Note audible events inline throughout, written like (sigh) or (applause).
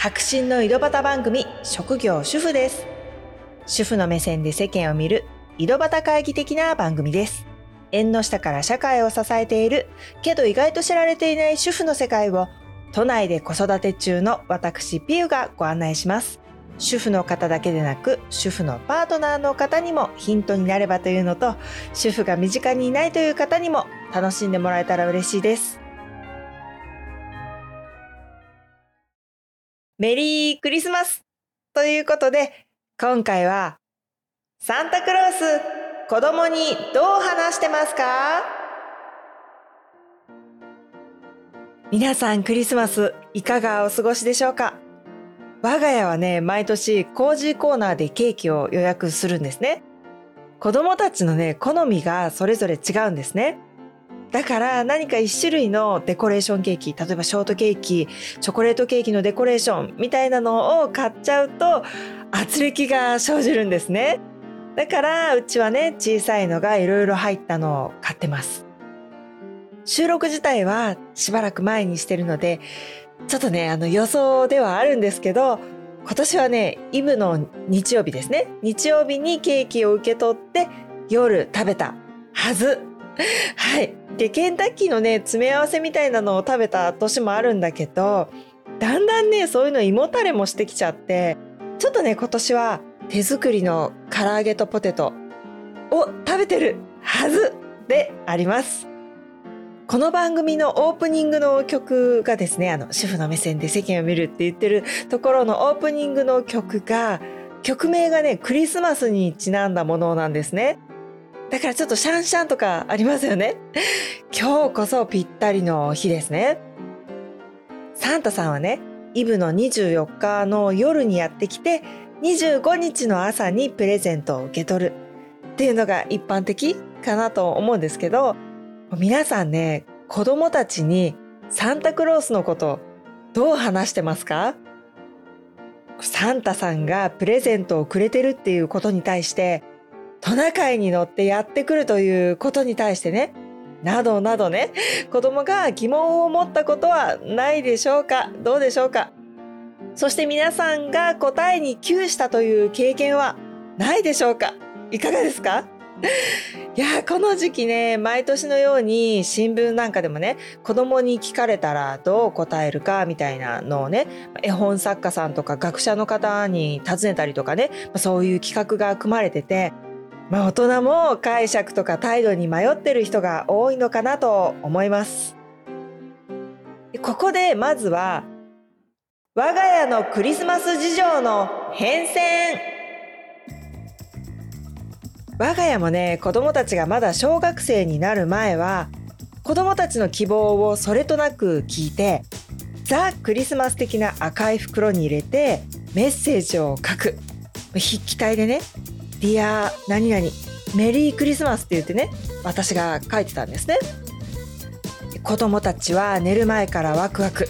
白真の井戸端番組職業主婦です。主婦の目線で世間を見る井戸端会議的な番組です。縁の下から社会を支えているけど意外と知られていない主婦の世界を都内で子育て中の私ピウがご案内します。主婦の方だけでなく主婦のパートナーの方にもヒントになればというのと主婦が身近にいないという方にも楽しんでもらえたら嬉しいです。メリークリスマスということで今回はサンタクロース子供にどう話してますか？皆さんクリスマスいかがお過ごしでしょうか？我が家はね、毎年コージーコーナーでケーキを予約するんですね。子供たちのね、好みがそれぞれ違うんですね。だから何か一種類のデコレーションケーキ、例えばショートケーキ、チョコレートケーキのデコレーションみたいなのを買っちゃうと圧力が生じるんですね。だからうちはね、小さいのがいろいろ入ったのを買ってます。収録自体はしばらく前にしてるので、ちょっとね、あの予想ではあるんですけど、今年はね、イブの日曜日ですね。日曜日にケーキを受け取って夜食べたはず。(laughs) はい。で、ケンタッキーのね、詰め合わせみたいなのを食べた年もあるんだけど、だんだんね、そういうの胃もたれもしてきちゃって、ちょっとね、今年は手作りの唐揚げとポテトを食べてるはずであります。この番組のオープニングの曲がですね、あの、主婦の目線で世間を見るって言ってるところのオープニングの曲が、曲名がね、クリスマスにちなんだものなんですね。だからちょっとシャンシャンとかありますよね。(laughs) 今日こそぴったりの日ですね。サンタさんはね、イブの24日の夜にやってきて、25日の朝にプレゼントを受け取るっていうのが一般的かなと思うんですけど、皆さんね、子供たちにサンタクロースのことどう話してますか？サンタさんがプレゼントをくれてるっていうことに対して、トナカイに乗ってやってくるということに対してね、などなどね、(laughs) 子供が疑問を持ったことはないでしょうか？どうでしょうか？そして皆さんが答えに窮したという経験はないでしょうか？いかがですか？いやこの時期ね毎年のように新聞なんかでもね子供に聞かれたらどう答えるかみたいなのをね絵本作家さんとか学者の方に尋ねたりとかねそういう企画が組まれてて、まあ、大人も解釈とか態度に迷ってる人が多いのかなと思います。ここでまずは我が家のクリスマス事情の変遷我が家もね子供たちがまだ小学生になる前は子供たちの希望をそれとなく聞いてザ・クリスマス的な赤い袋に入れてメッセージを書く筆記体でね「 Dear 何々 Merry Christmas」って言ってね私が書いてたんですね。子供たちは寝る前からワクワク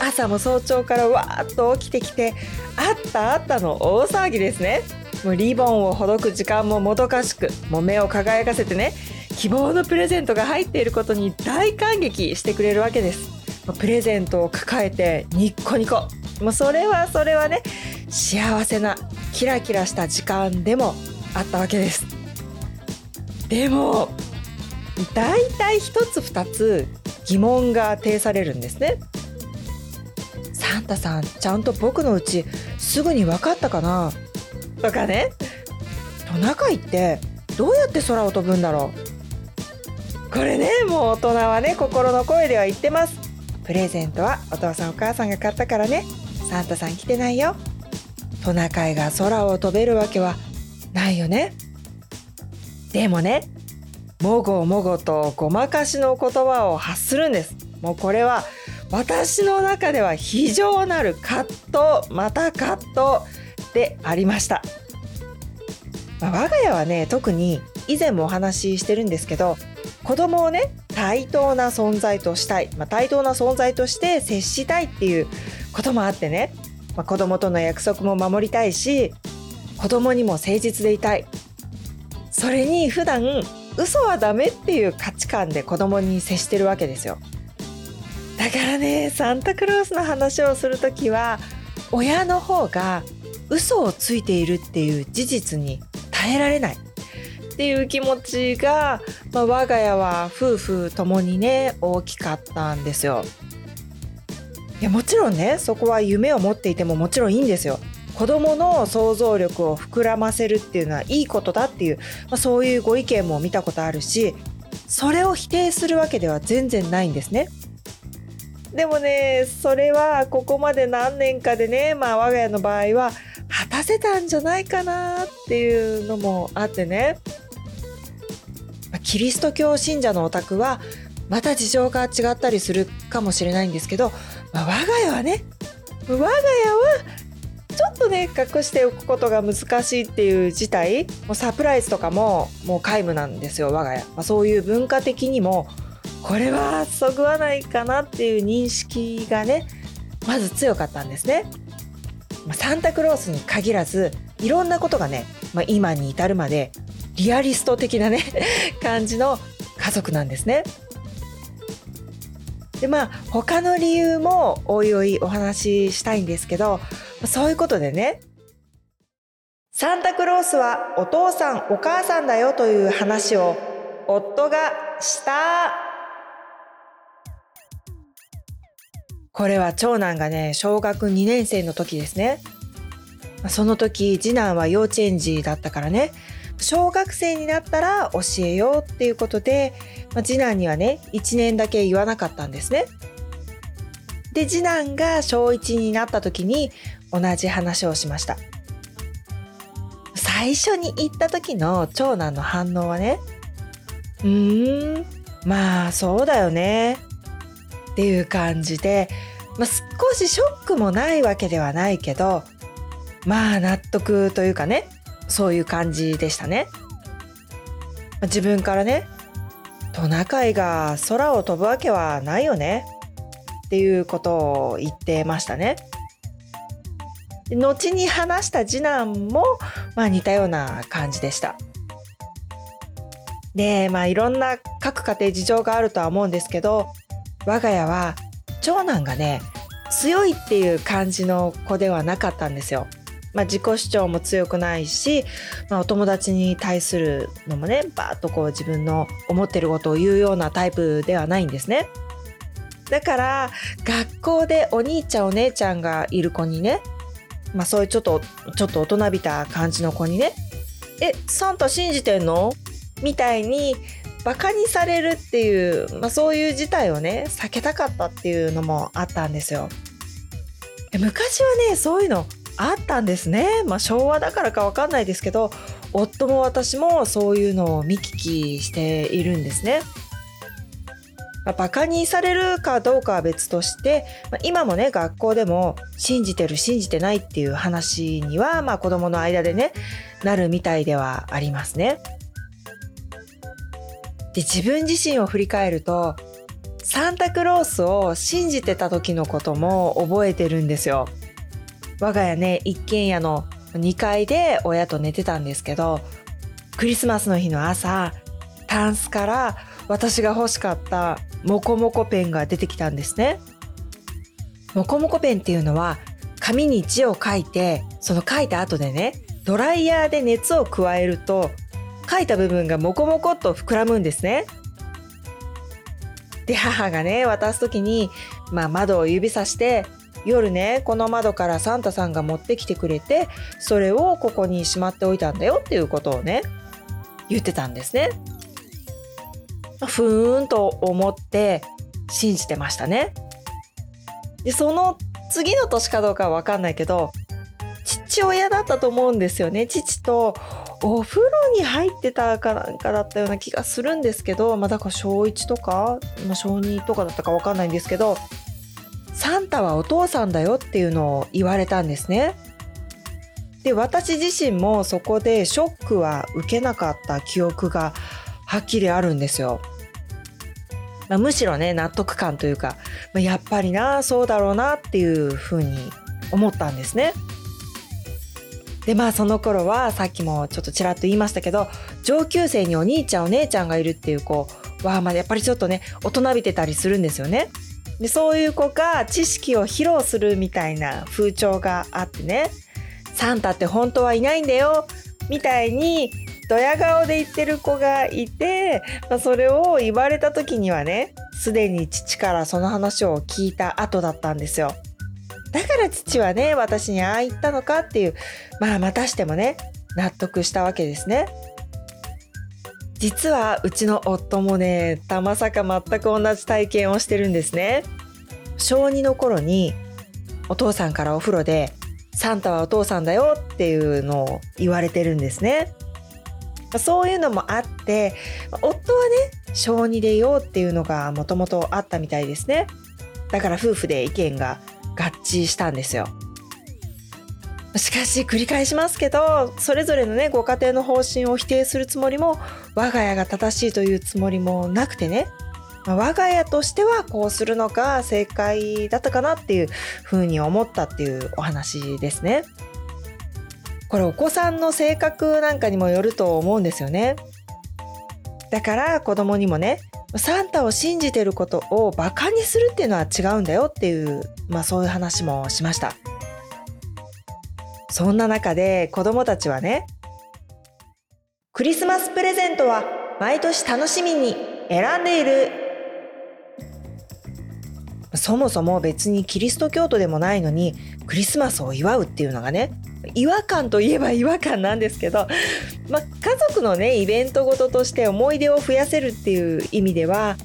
朝も早朝からわーっと起きてきてあったあったの大騒ぎですね。もうリボンをほどく時間ももどかしくもう目を輝かせてね希望のプレゼントが入っていることに大感激してくれるわけですプレゼントを抱えてニッコニコもうそれはそれはね幸せなキラキラした時間でもあったわけです。でも大体一つ二つ疑問が呈されるんですね。サンタさんちゃんと僕のうちすぐに分かったかな？とかね。トナカイってどうやって空を飛ぶんだろう？これねもう大人はね心の声では言ってます。プレゼントはお父さんお母さんが買ったからね。サンタさん来てないよ。トナカイが空を飛べるわけはないよね。でもねもごもごとごまかしの言葉を発するんです。もうこれは私の中では非常なる葛藤また葛藤でありました、まあ、我が家はね特に以前もお話ししてるんですけど子供をね対等な存在としたい、まあ、対等な存在として接したいっていうこともあってね、まあ、子供との約束も守りたいし子供にも誠実でいたい。それに普段嘘はダメっていう価値観で子供に接してるわけですよ。だからねサンタクロースの話をする時は親の方が嘘をついているっていう事実に耐えられない。っていう気持ちが、まあ、我が家は夫婦ともにね大きかったんですよ。いやもちろんねそこは夢を持っていてももちろんいいんですよ。子どもの想像力を膨らませるっていうのはいいことだっていう、まあ、そういうご意見も見たことあるしそれを否定するわけでは全然ないんですね。でもねそれはここまで何年かでねまあ我が家の場合は果たせたんじゃないかなっていうのもあってねキリスト教信者のお宅はまた事情が違ったりするかもしれないんですけど、まあ、我が家はね我が家はちょっとね隠しておくことが難しいっていう事態もうサプライズとかももう皆無なんですよ我が家、まあ、そういう文化的にもこれはそぐわないかなっていう認識がねまず強かったんですね、ま、サンタクロースに限らずいろんなことがね、まあ、今に至るまでリアリスト的なね (laughs) 感じの家族なんですね。でまあ他の理由もおいおいお話ししたいんですけどそういうことでね。サンタクロースはお父さんお母さんだよという話を夫がした。これは長男がね小学2年生の時ですね。その時次男は幼稚園児だったからね。小学生になったら教えようっていうことで、まあ、次男にはね1年だけ言わなかったんですね。で次男が小1になった時に同じ話をしました。最初に言った時の長男の反応はねうーんまあそうだよねっていう感じで、まあ、少しショックもないわけではないけどまあ納得というかねそういう感じでしたね。自分からねトナカイが空を飛ぶわけはないよねっていうことを言ってましたね。後に話した次男も、まあ、似たような感じでした。でまあいろんな各家庭事情があるとは思うんですけど我が家は長男がね強いっていう感じの子ではなかったんですよ。まあ、自己主張も強くないし、まあ、お友達に対するのもねバーッとこう自分の思ってることを言うようなタイプではないんですね。だから学校でお兄ちゃんお姉ちゃんがいる子にね、まあ、そういうちょっとちょっと大人びた感じの子にね「えサンタ信じてんの?」みたいにバカにされるっていう、まあ、そういう事態をね避けたかったっていうのもあったんですよ。昔はねそういうのあったんですね。まあ、昭和だからかわかんないですけど夫も私もそういうのを見聞きしているんですね。まあ、バカにされるかどうかは別として、まあ、今もね学校でも信じてる信じてないっていう話には、まあ、子どもの間でねなるみたいではありますね。で自分自身を振り返るとサンタクロースを信じてた時のことも覚えてるんですよ。我が家ね一軒家の2階で親と寝てたんですけどクリスマスの日の朝タンスから私が欲しかったモコモコペンが出てきたんですね。モコモコペンっていうのは紙に字を書いてその書いた後でねドライヤーで熱を加えると書いた部分がモコモコっと膨らむんですね。で母がね渡す時に、まあ、窓を指さして夜ねこの窓からサンタさんが持ってきてくれてそれをここにしまっておいたんだよっていうことをね言ってたんですね。ふーんと思って信じてましたね。でその次の年かどうかは分かんないけど父親だったと思うんですよね父とお風呂に入ってたかなんかだったような気がするんですけどまあだから小1とか、まあ、小2とかだったか分かんないんですけどサンタはお父さんだよっていうのを言われたんですね。で私自身もそこでショックは受けなかった記憶がはっきりあるんですよ。まあ、むしろね納得感というか、まあ、やっぱりなそうだろうなっていうふうに思ったんですね。でまあその頃はさっきもちょっとちらっと言いましたけど上級生にお兄ちゃんお姉ちゃんがいるっていう子はまあやっぱりちょっとね大人びてたりするんですよね。でそういう子が知識を披露するみたいな風潮があってねサンタって本当はいないんだよみたいにドヤ顔で言ってる子がいて、まあ、それを言われた時にはねすでに父からその話を聞いた後だったんですよ。だから父はね私にああ言ったのかっていうまあまたしてもね納得したわけですね。実はうちの夫もねたまさか全く同じ体験をしてるんですね。小2の頃にお父さんからお風呂で「サンタはお父さんだよ」っていうのを言われてるんですね。そういうのもあって夫はね小2でいようっていうのがもともとあったみたいですね。だから夫婦で意見が合致したんですよ。しかし繰り返しますけどそれぞれのねご家庭の方針を否定するつもりも我が家が正しいというつもりもなくてね我が家としてはこうするのが正解だったかなっていうふうに思ったっていうお話ですね。これお子さんの性格なんかにもよると思うんですよね。だから子供にもねサンタを信じてることをバカにするっていうのは違うんだよっていう、まあ、そういう話もしました。そんな中で子供たちはね、クリスマスプレゼントは毎年楽しみに選んでいる。そもそも別にキリスト教徒でもないのにクリスマスを祝うっていうのがね、違和感といえば違和感なんですけど、まあ、家族のねイベントごととして思い出を増やせるっていう意味では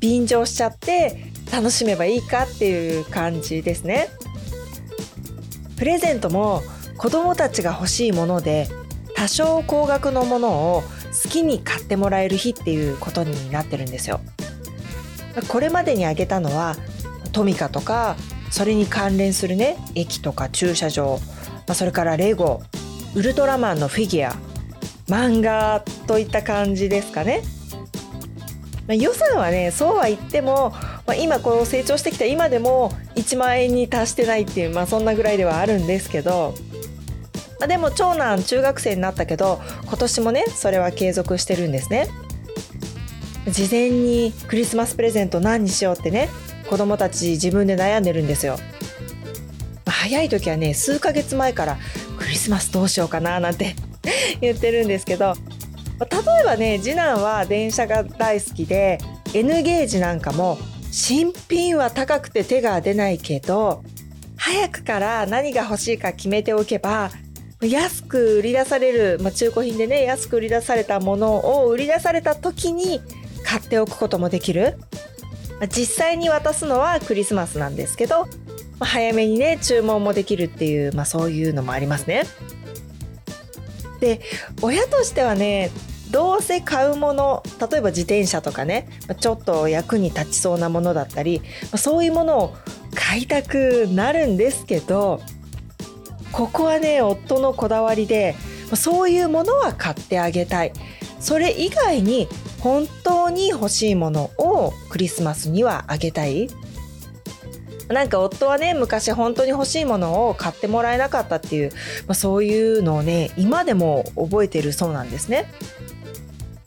便乗しちゃって楽しめばいいかっていう感じですね。プレゼントも子どもたちが欲しいもので多少高額のものを好きに買ってもらえる日っていうことになってるんですよ。これまでに挙げたのはトミカとかそれに関連するね駅とか駐車場、まあ、それからレゴウルトラマンのフィギュア漫画といった感じですかね。まあ、予算はねそうは言っても、まあ、今こう成長してきた今でも1万円に達してないっていう、まあ、そんなぐらいではあるんですけどあ、でも長男中学生になったけど今年もねそれは継続してるんですね。事前にクリスマスプレゼント何にしようってね子供たち自分で悩んでるんですよ、早い時はね数ヶ月前からクリスマスどうしようかななんて (laughs) 言ってるんですけど例えばね次男は電車が大好きで N ゲージなんかも新品は高くて手が出ないけど早くから何が欲しいか決めておけば安く売り出される、まあ、中古品でね安く売り出されたものを売り出された時に買っておくこともできる、実際に渡すのはクリスマスなんですけど、まあ、早めにね注文もできるっていう、まあ、そういうのもありますね。で親としてはねどうせ買うもの例えば自転車とかねちょっと役に立ちそうなものだったりそういうものを買いたくなるんですけどここはね夫のこだわりでそういうものは買ってあげたい。それ以外に本当に欲しいものをクリスマスにはあげたい？なんか夫はね昔本当に欲しいものを買ってもらえなかったっていう、まあ、そういうのをね今でも覚えてるそうなんですね。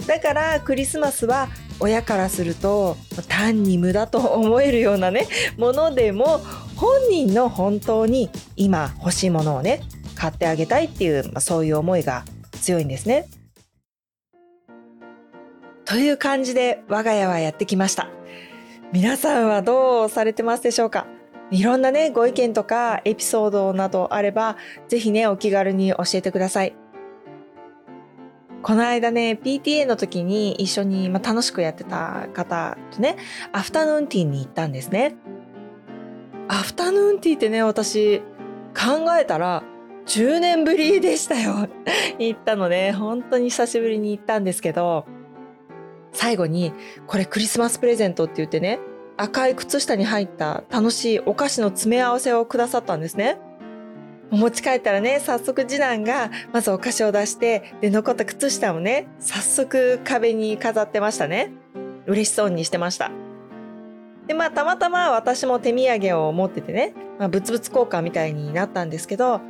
だからクリスマスは親からすると単に無駄と思えるようなねものでも本人の本当に今欲しいものをね買ってあげたいっていう、まあ、そういう思いが強いんですね。という感じで我が家はやってきました。皆さんはどうされてますでしょうか？いろんなね、ご意見とかエピソードなどあれば、ぜひね、お気軽に教えてください。この間ね、PTA の時に一緒に、まあ、楽しくやってた方とね、アフタヌーンティーに行ったんですね。アフタヌーンティーってね、私考えたら10年ぶりでしたよ。(laughs) 行ったのね、本当に久しぶりに行ったんですけど、最後にこれクリスマスプレゼントって言ってね、赤い靴下に入った楽しいお菓子の詰め合わせをくださったんですね。持ち帰ったらね、早速次男がまずお菓子を出して、で、残った靴下をね、早速壁に飾ってましたね。嬉しそうにしてました。でまあたまたま私も手土産を持っててね、まあ、物々交換みたいになったんですけど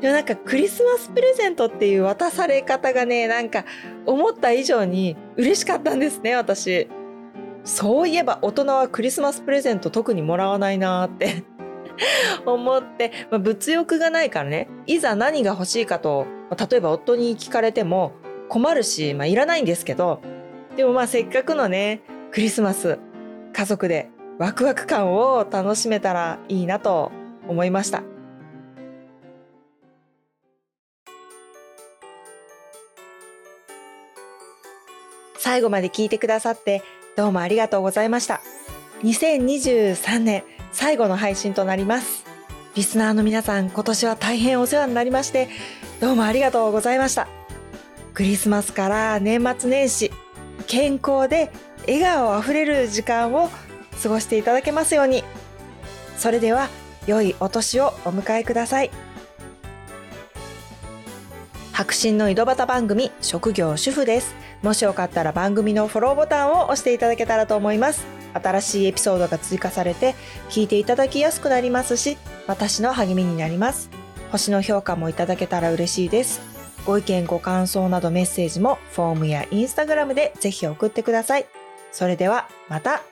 でもなんかクリスマスプレゼントっていう渡され方がねなんか思った以上に嬉しかったんですね私。そういえば大人はクリスマスプレゼント特にもらわないなーって (laughs) 思って、まあ、物欲がないからねいざ何が欲しいかとまあ例えば夫に聞かれても困るし、まあ、いらないんですけどでもまあせっかくのねクリスマス家族でワクワク感を楽しめたらいいなと思いました。最後まで聞いてくださってどうもありがとうございました。2023年最後の配信となります。リスナーの皆さん今年は大変お世話になりましてどうもありがとうございました。クリスマスから年末年始健康で笑顔あふれる時間を過ごしていただけますように。それでは良いお年をお迎えください。白真の井戸端番組職業主婦です。もしよかったら番組のフォローボタンを押していただけたらと思います。新しいエピソードが追加されて聞いていただきやすくなりますし、私の励みになります。星の評価もいただけたら嬉しいです。ご意見ご感想などメッセージもフォームやインスタグラムでぜひ送ってください。それではまた